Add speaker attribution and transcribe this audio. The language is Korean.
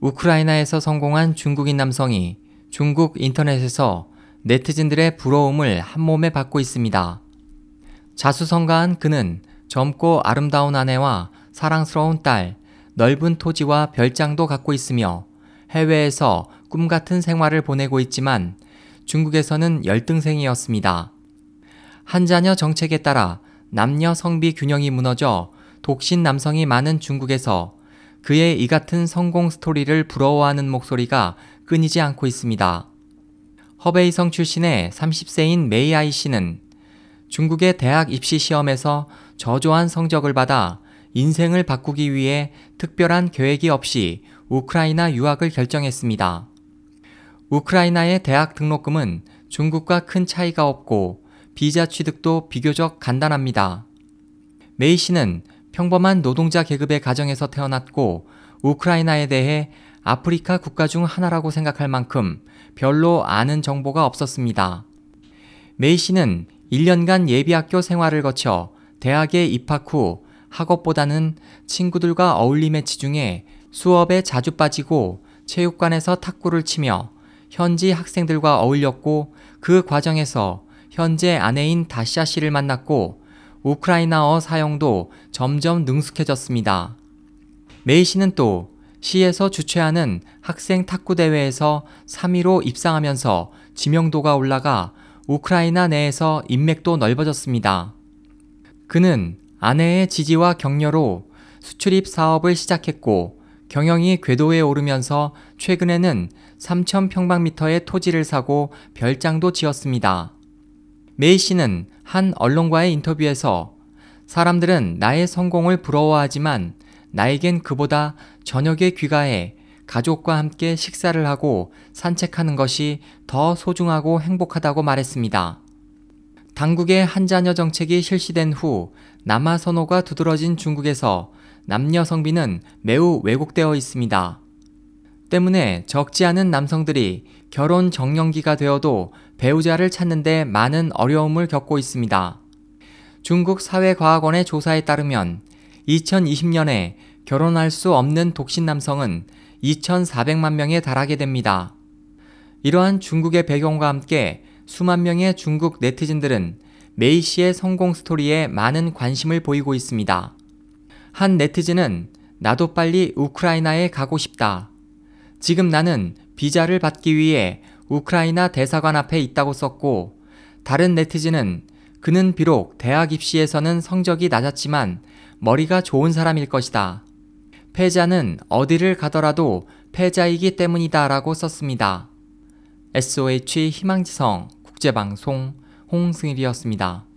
Speaker 1: 우크라이나에서 성공한 중국인 남성이 중국 인터넷에서 네티즌들의 부러움을 한 몸에 받고 있습니다. 자수성가한 그는 젊고 아름다운 아내와 사랑스러운 딸, 넓은 토지와 별장도 갖고 있으며 해외에서 꿈 같은 생활을 보내고 있지만 중국에서는 열등생이었습니다. 한 자녀 정책에 따라 남녀 성비 균형이 무너져 독신 남성이 많은 중국에서 그의 이 같은 성공 스토리를 부러워하는 목소리가 끊이지 않고 있습니다. 허베이성 출신의 30세인 메이아이 씨는 중국의 대학 입시 시험에서 저조한 성적을 받아 인생을 바꾸기 위해 특별한 계획이 없이 우크라이나 유학을 결정했습니다. 우크라이나의 대학 등록금은 중국과 큰 차이가 없고 비자 취득도 비교적 간단합니다. 메이 씨는 평범한 노동자 계급의 가정에서 태어났고 우크라이나에 대해 아프리카 국가 중 하나라고 생각할 만큼 별로 아는 정보가 없었습니다. 메이 씨는 1년간 예비학교 생활을 거쳐 대학에 입학 후 학업보다는 친구들과 어울림에 치중해 수업에 자주 빠지고 체육관에서 탁구를 치며 현지 학생들과 어울렸고 그 과정에서 현재 아내인 다시아 씨를 만났고 우크라이나어 사용도 점점 능숙해졌습니다. 메이 씨는 또 시에서 주최하는 학생 탁구 대회에서 3위로 입상하면서 지명도가 올라가 우크라이나 내에서 인맥도 넓어졌습니다. 그는 아내의 지지와 격려로 수출입 사업을 시작했고 경영이 궤도에 오르면서 최근에는 3,000평방미터의 토지를 사고 별장도 지었습니다. 메이 씨는 한 언론과의 인터뷰에서 사람들은 나의 성공을 부러워하지만 나에겐 그보다 저녁에 귀가해 가족과 함께 식사를 하고 산책하는 것이 더 소중하고 행복하다고 말했습니다. 당국의 한자녀 정책이 실시된 후 남아 선호가 두드러진 중국에서 남녀 성비는 매우 왜곡되어 있습니다. 때문에 적지 않은 남성들이 결혼 정년기가 되어도 배우자를 찾는데 많은 어려움을 겪고 있습니다. 중국 사회과학원의 조사에 따르면 2020년에 결혼할 수 없는 독신 남성은 2,400만 명에 달하게 됩니다. 이러한 중국의 배경과 함께 수만 명의 중국 네티즌들은 메이 씨의 성공 스토리에 많은 관심을 보이고 있습니다. 한 네티즌은 나도 빨리 우크라이나에 가고 싶다. 지금 나는 비자를 받기 위해 우크라이나 대사관 앞에 있다고 썼고, 다른 네티즌은 그는 비록 대학 입시에서는 성적이 낮았지만 머리가 좋은 사람일 것이다. 패자는 어디를 가더라도 패자이기 때문이다 라고 썼습니다. SOH 희망지성 국제방송 홍승일이었습니다.